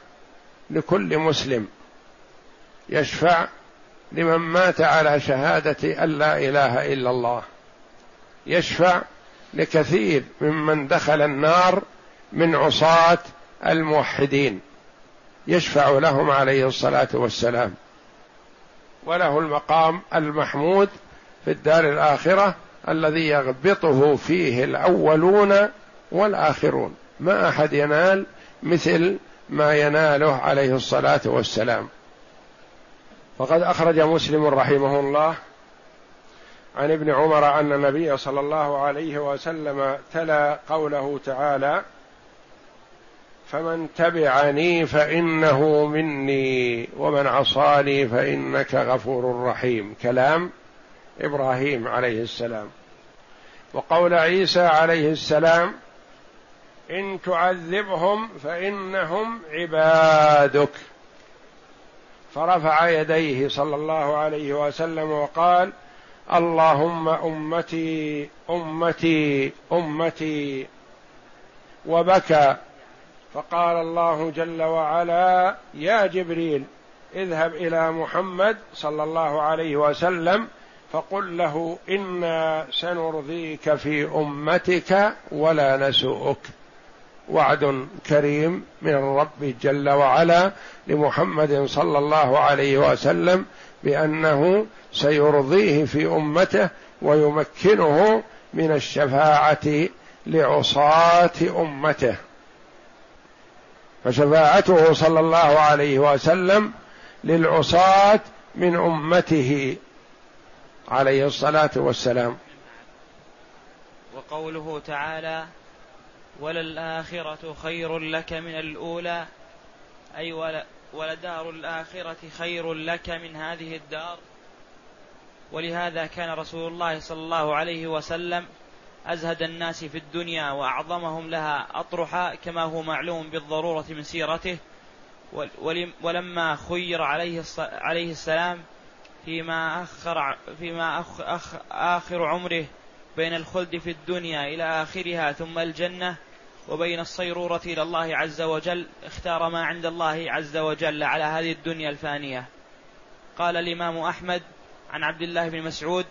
[SPEAKER 1] لكل مسلم يشفع لمن مات على شهادة أن لا إله إلا الله يشفع لكثير ممن دخل النار من عصاة الموحدين يشفع لهم عليه الصلاة والسلام وله المقام المحمود في الدار الآخرة الذي يغبطه فيه الأولون والآخرون. ما أحد ينال مثل ما يناله عليه الصلاة والسلام. وقد أخرج مسلم رحمه الله عن ابن عمر أن النبي صلى الله عليه وسلم تلا قوله تعالى فمن تبعني فإنه مني ومن عصاني فإنك غفور رحيم. كلام إبراهيم عليه السلام. وقول عيسى عليه السلام إن تعذبهم فإنهم عبادك. فرفع يديه صلى الله عليه وسلم وقال اللهم أمتي أمتي أمتي. وبكى. فقال الله جل وعلا يا جبريل اذهب إلى محمد صلى الله عليه وسلم فقل له إنا سنرضيك في أمتك ولا نسوءك. وعد كريم من الرب جل وعلا لمحمد صلى الله عليه وسلم بأنه سيرضيه في أمته ويمكنه من الشفاعة لعصاة أمته. فشفاعته صلى الله عليه وسلم للعصاة من أمته. عليه الصلاة والسلام.
[SPEAKER 2] وقوله تعالى وللآخرة خير لك من الأولى. أي ولدار الآخرة خير لك من هذه الدار. ولهذا كان رسول الله صلى الله عليه وسلم أزهد الناس في الدنيا وأعظمهم لها أطرحا كما هو معلوم بالضرورة من سيرته. ولما خير عليه عليه السلام فيما أخر فيما أخ آخر عمره بين الخلد في الدنيا إلى آخرها ثم الجنة وبين الصيرورة إلى الله عز وجل اختار ما عند الله عز وجل على هذه الدنيا الفانية. قال الإمام أحمد عن عبد الله بن مسعود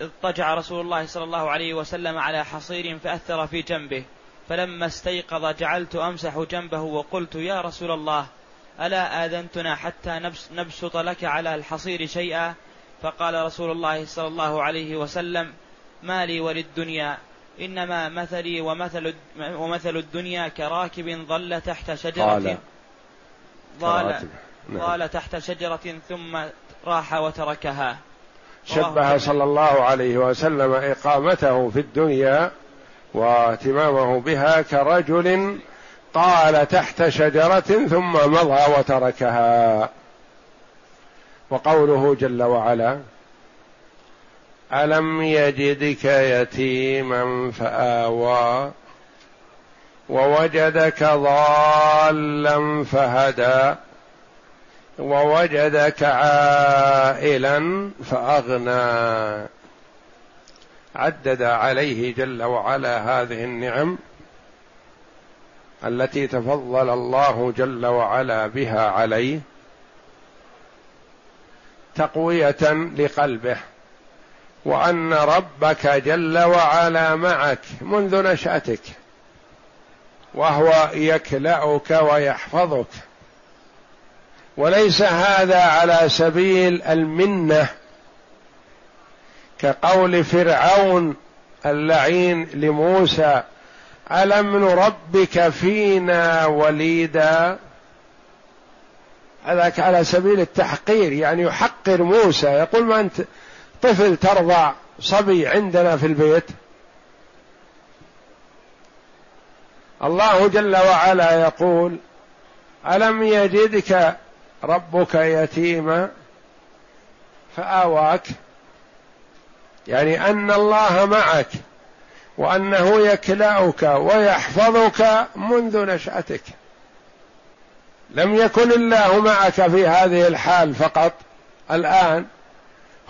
[SPEAKER 2] اضطجع رسول الله صلى الله عليه وسلم على حصير فأثر في جنبه فلما استيقظ جعلت أمسح جنبه وقلت يا رسول الله ألا آذنتنا حتى نبسط لك على الحصير شيئا؟ فقال رسول الله صلى الله عليه وسلم ما لي وللدنيا إنما مثلي ومثل ومثل الدنيا كراكب ظل تحت شجرة ظل ظل تحت شجرة ثم راح وتركها.
[SPEAKER 1] شبه صلى الله عليه وسلم إقامته في الدنيا واهتمامه بها كرجل طال تحت شجرة ثم مضى وتركها. وقوله جل وعلا ألم يجدك يتيما فآوى ووجدك ضالا فهدى ووجدك عائلا فأغنى. عدد عليه جل وعلا هذه النعم التي تفضل الله جل وعلا بها عليه تقوية لقلبه. وأن ربك جل وعلا معك منذ نشأتك. وهو يكلأك ويحفظك. وليس هذا على سبيل المنة. كقول فرعون اللعين لموسى ألم نربك فينا وليدا؟ هذاك على سبيل التحقير يعني يحقر موسى يقول ما أنت طفل ترضع صبي عندنا في البيت. الله جل وعلا يقول ألم يجدك ربك يتيما؟ فآواك يعني أن الله معك. وأنه يكلاك ويحفظك منذ نشأتك. لم يكن الله معك في هذه الحال فقط. الآن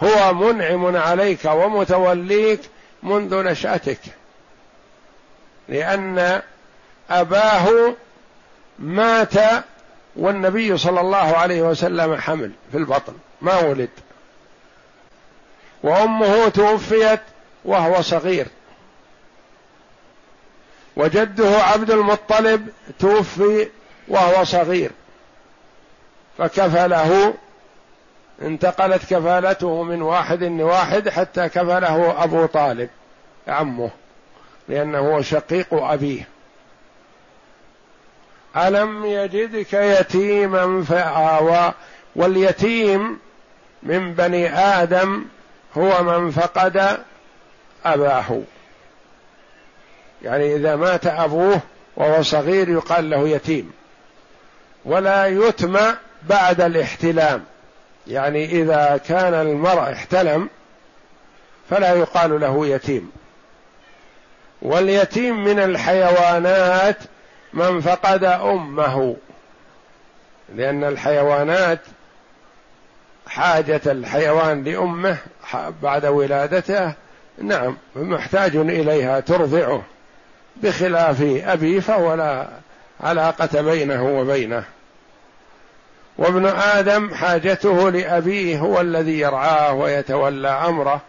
[SPEAKER 1] هو منعم عليك ومتوليك منذ نشأتك. لأن أباه مات والنبي صلى الله عليه وسلم حمل في البطن ما ولد. وأمه توفيت وهو صغير. وجده عبد المطلب توفي وهو صغير. فكفله انتقلت كفالته من واحد لواحد حتى كفله أبو طالب عمه لأنه شقيق أبيه. ألم يجدك يتيما فآوى واليتيم من بني آدم هو من فقد أباه. يعني إذا مات أبوه وهو صغير يقال له يتيم. ولا يتم بعد الاحتلام. يعني إذا كان المرء احتلم فلا يقال له يتيم. واليتيم من الحيوانات من فقد أمه. لأن الحيوانات حاجة الحيوان لأمه بعد ولادته. نعم محتاج إليها ترضعه. بخلاف ابيه فهو لا علاقة بينه وبينه. وابن آدم حاجته لأبيه هو الذي يرعاه ويتولى أمره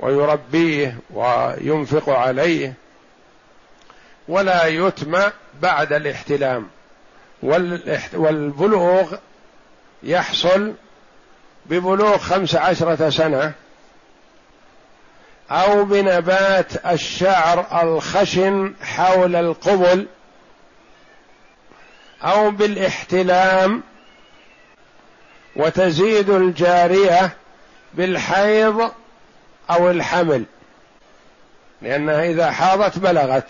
[SPEAKER 1] ويربيه وينفق عليه ولا يتم بعد الاحتلام. والبلوغ يحصل ببلوغ خمس عشرة سنة. أو بنبات الشعر الخشن حول القبل أو بالاحتلام وتزيد الجارية بالحيض أو الحمل. لأنها إذا حاضت بلغت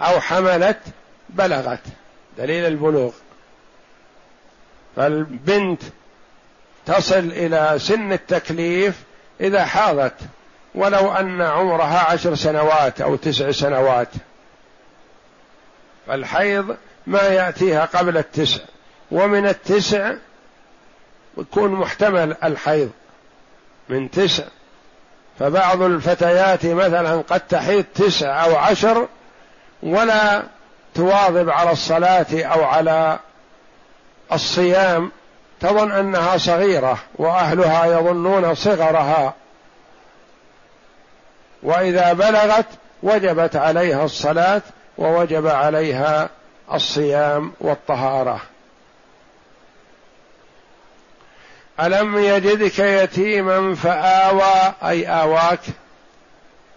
[SPEAKER 1] أو حملت بلغت. دليل البلوغ. فالبنت تصل إلى سن التكليف إذا حاضت. ولو أن عمرها عشر سنوات أو تسع سنوات. فالحيض ما يأتيها قبل التسع. ومن التسع يكون محتمل الحيض من تسع. فبعض الفتيات مثلا قد تحيض تسع أو عشر ولا تواظب على الصلاة أو على الصيام. تظن أنها صغيرة وأهلها يظنون صغرها. وإذا بلغت وجبت عليها الصلاة ووجب عليها الصيام والطهارة. ألم يجدك يتيما فآوى أي آواك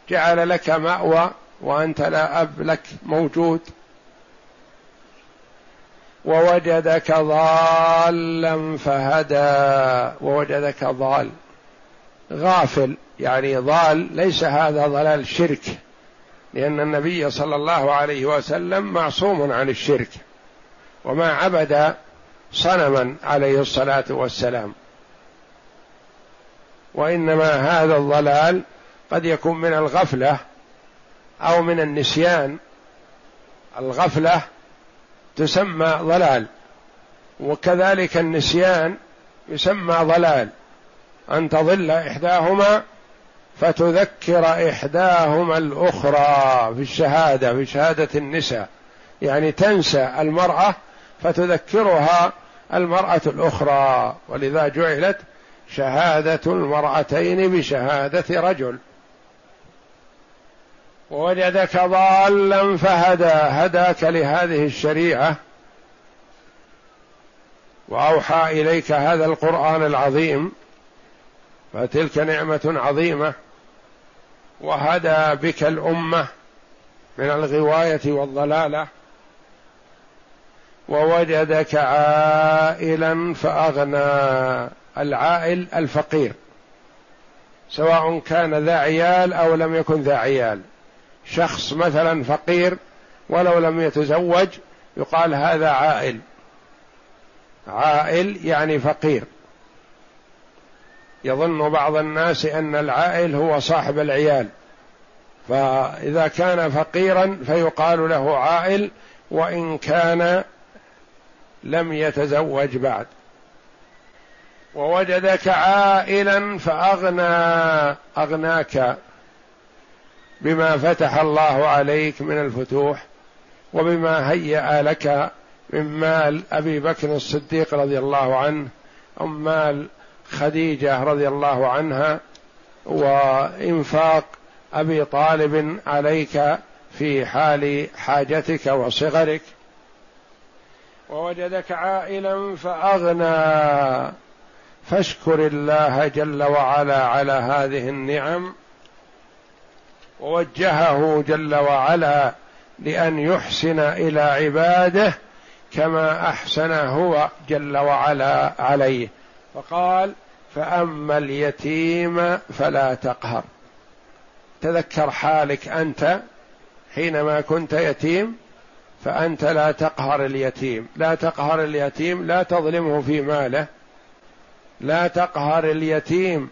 [SPEAKER 1] جعل لك مأوى وأنت لا أب لك موجود. ووجدك ضالا فهدى ووجدك ضال. غافل يعني ضال ليس هذا ضلال شرك لأن النبي صلى الله عليه وسلم معصوم عن الشرك وما عبد صنما عليه الصلاة والسلام. وإنما هذا الضلال قد يكون من الغفلة أو من النسيان. الغفلة تسمى ضلال وكذلك النسيان يسمى ضلال. أن تضل إحداهما فتذكر إحداهما الأخرى في الشهادة في شهادة النساء. يعني تنسى المرأة فتذكرها المرأة الأخرى. ولذا جعلت شهادة المرأتين بشهادة رجل. ووجدك ضالا فهدى هداك لهذه الشريعة. وأوحى إليك هذا القرآن العظيم. فتلك نعمة عظيمة وهدى بك الأمة من الغواية والضلالة ووجدك عائلا فأغنى العائل الفقير سواء كان ذا عيال أو لم يكن ذا عيال. شخص مثلا فقير ولو لم يتزوج يقال هذا عائل. عائل يعني فقير. يظن بعض الناس أن العائل هو صاحب العيال. فإذا كان فقيرا فيقال له عائل وإن كان لم يتزوج بعد. ووجدك عائلا فأغنى أغناك بما فتح الله عليك من الفتوح وبما هيأ لك من مال أبي بكر الصديق رضي الله عنه ام مال خديجة رضي الله عنها وإنفاق أبي طالب عليك في حال حاجتك وصغرك ووجدك عائلا فأغنى. فاشكر الله جل وعلا على هذه النعم ووجهه جل وعلا لأن يحسن إلى عباده كما أحسن هو جل وعلا عليه. فقال فأما اليتيم فلا تقهر. تذكر حالك أنت حينما كنت يتيم فأنت لا تقهر اليتيم. لا تقهر اليتيم لا تظلمه في ماله. لا تقهر اليتيم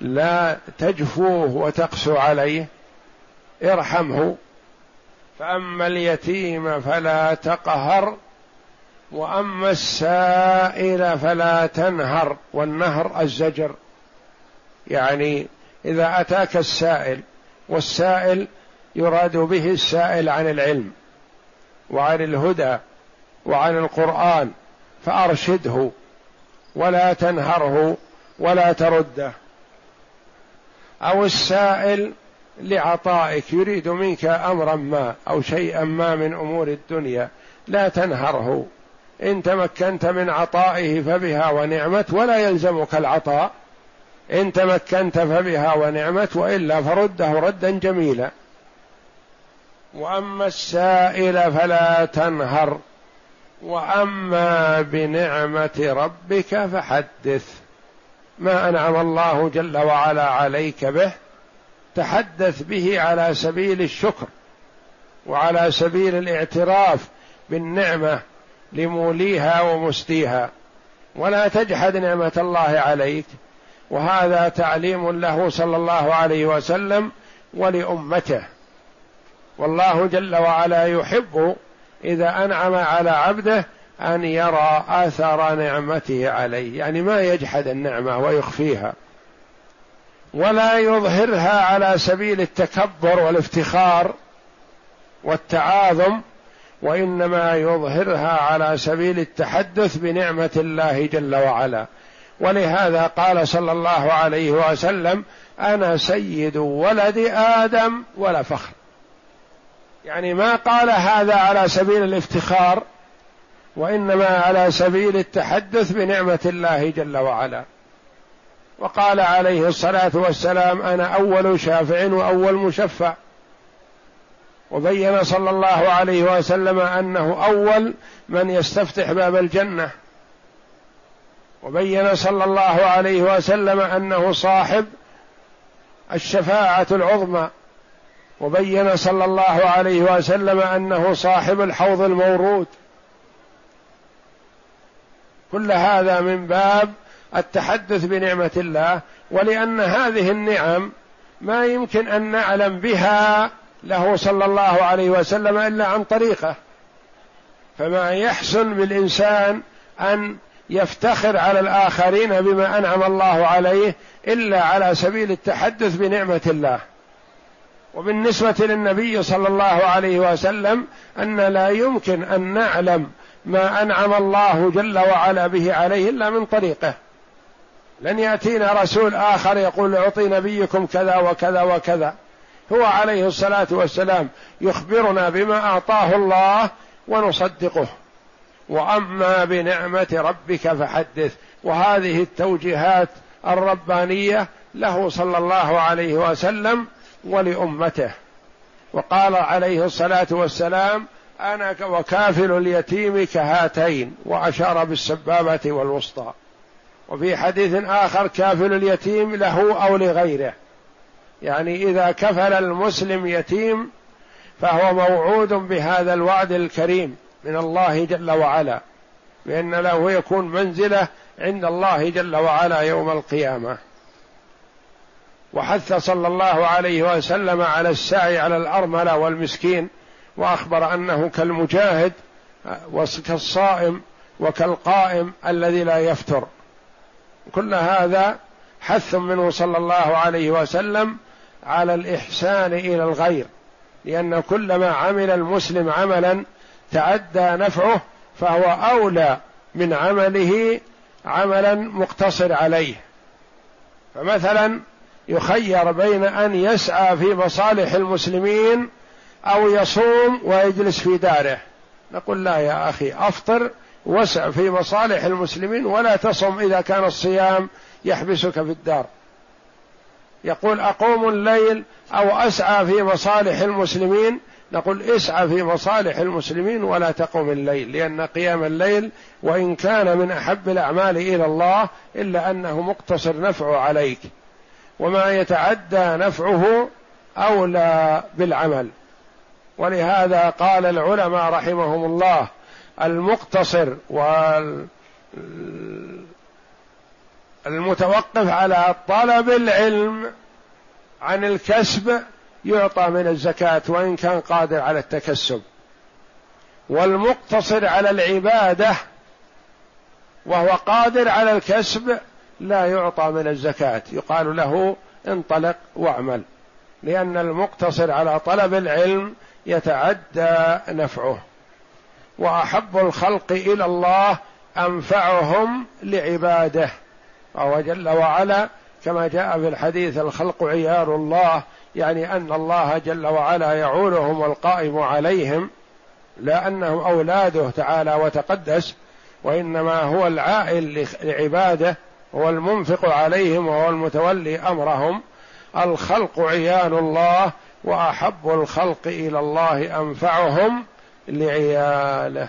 [SPEAKER 1] لا تجفوه وتقسو عليه. ارحمه. فأما اليتيم فلا تقهر وأما السائل فلا تنهر والنهر الزجر. يعني إذا أتاك السائل والسائل يراد به السائل عن العلم وعن الهدى وعن القرآن فأرشده ولا تنهره ولا ترده. أو السائل لعطائك يريد منك أمرا ما أو شيئا ما من أمور الدنيا لا تنهره. إن تمكنت من عطائه فبها ونعمت ولا يلزمك العطاء. إن تمكنت فبها ونعمت وإلا فرده ردا جميلا. وأما السائل فلا تنهر. وأما بنعمة ربك فحدث. ما أنعم الله جل وعلا عليك به. تحدث به على سبيل الشكر. وعلى سبيل الاعتراف بالنعمة. لموليها ومسديها ولا تجحد نعمة الله عليك. وهذا تعليم له صلى الله عليه وسلم ولأمته. والله جل وعلا يحب إذا أنعم على عبده أن يرى أثر نعمته عليه. يعني ما يجحد النعمة ويخفيها. ولا يظهرها على سبيل التكبر والافتخار والتعاظم وإنما يظهرها على سبيل التحدث بنعمة الله جل وعلا. ولهذا قال صلى الله عليه وسلم أنا سيد ولد آدم ولا فخر. يعني ما قال هذا على سبيل الافتخار وإنما على سبيل التحدث بنعمة الله جل وعلا. وقال عليه الصلاة والسلام أنا أول شافع وأول مشفع. وبين صلى الله عليه وسلم أنه أول من يستفتح باب الجنة. وبين صلى الله عليه وسلم أنه صاحب الشفاعة العظمى. وبين صلى الله عليه وسلم أنه صاحب الحوض المورود. كل هذا من باب التحدث بنعمة الله ولأن هذه النعم ما يمكن أن نعلم بها له صلى الله عليه وسلم إلا عن طريقه. فما يحسن بالإنسان أن يفتخر على الآخرين بما أنعم الله عليه إلا على سبيل التحدث بنعمة الله. وبالنسبة للنبي صلى الله عليه وسلم أن لا يمكن أن نعلم ما أنعم الله جل وعلا به عليه إلا من طريقه. لن يأتينا رسول آخر يقول أعطي نبيكم كذا وكذا وكذا. هو عليه الصلاة والسلام يخبرنا بما أعطاه الله ونصدقه. وأما بنعمة ربك فحدث. وهذه التوجيهات الربانية له صلى الله عليه وسلم ولأمته. وقال عليه الصلاة والسلام أنا وكافل اليتيم كهاتين وأشار بالسبابة والوسطى. وفي حديث آخر كافل اليتيم له أو لغيره. يعني إذا كفل المسلم يتيم فهو موعود بهذا الوعد الكريم من الله جل وعلا بأن له يكون منزلة عند الله جل وعلا يوم القيامة. وحث صلى الله عليه وسلم على السعي على الأرملة والمسكين وأخبر أنه كالمجاهد وكالصائم وكالقائم الذي لا يفتر. كل هذا حث منه صلى الله عليه وسلم على الإحسان إلى الغير لأن كلما عمل المسلم عملا تعدى نفعه فهو أولى من عمله عملا مقتصر عليه. فمثلا يخير بين أن يسعى في مصالح المسلمين أو يصوم ويجلس في داره. نقول لا يا أخي أفطر وسع في مصالح المسلمين ولا تصم إذا كان الصيام يحبسك في الدار. يقول أقوم الليل أو أسعى في مصالح المسلمين. نقول اسعى في مصالح المسلمين ولا تقم الليل لأن قيام الليل وإن كان من أحب الأعمال إلى الله إلا أنه مقتصر نفعه عليك. وما يتعدى نفعه أولى بالعمل. ولهذا قال العلماء رحمهم الله المقتصر وال المتوقف على طلب العلم عن الكسب يعطى من الزكاة وإن كان قادر على التكسب. والمقتصر على العبادة وهو قادر على الكسب لا يعطى من الزكاة. يقال له انطلق واعمل. لأن المقتصر على طلب العلم يتعدى نفعه. وأحب الخلق إلى الله أنفعهم لعباده. وهو جل وعلا كما جاء في الحديث الخلق عيال الله يعني أن الله جل وعلا يعولهم والقائم عليهم لا انهم أولاده تعالى وتقدس وإنما هو العائل لعباده هو المنفق عليهم وهو المتولي أمرهم. الخلق عيال الله وأحب الخلق إلى الله أنفعهم لعياله.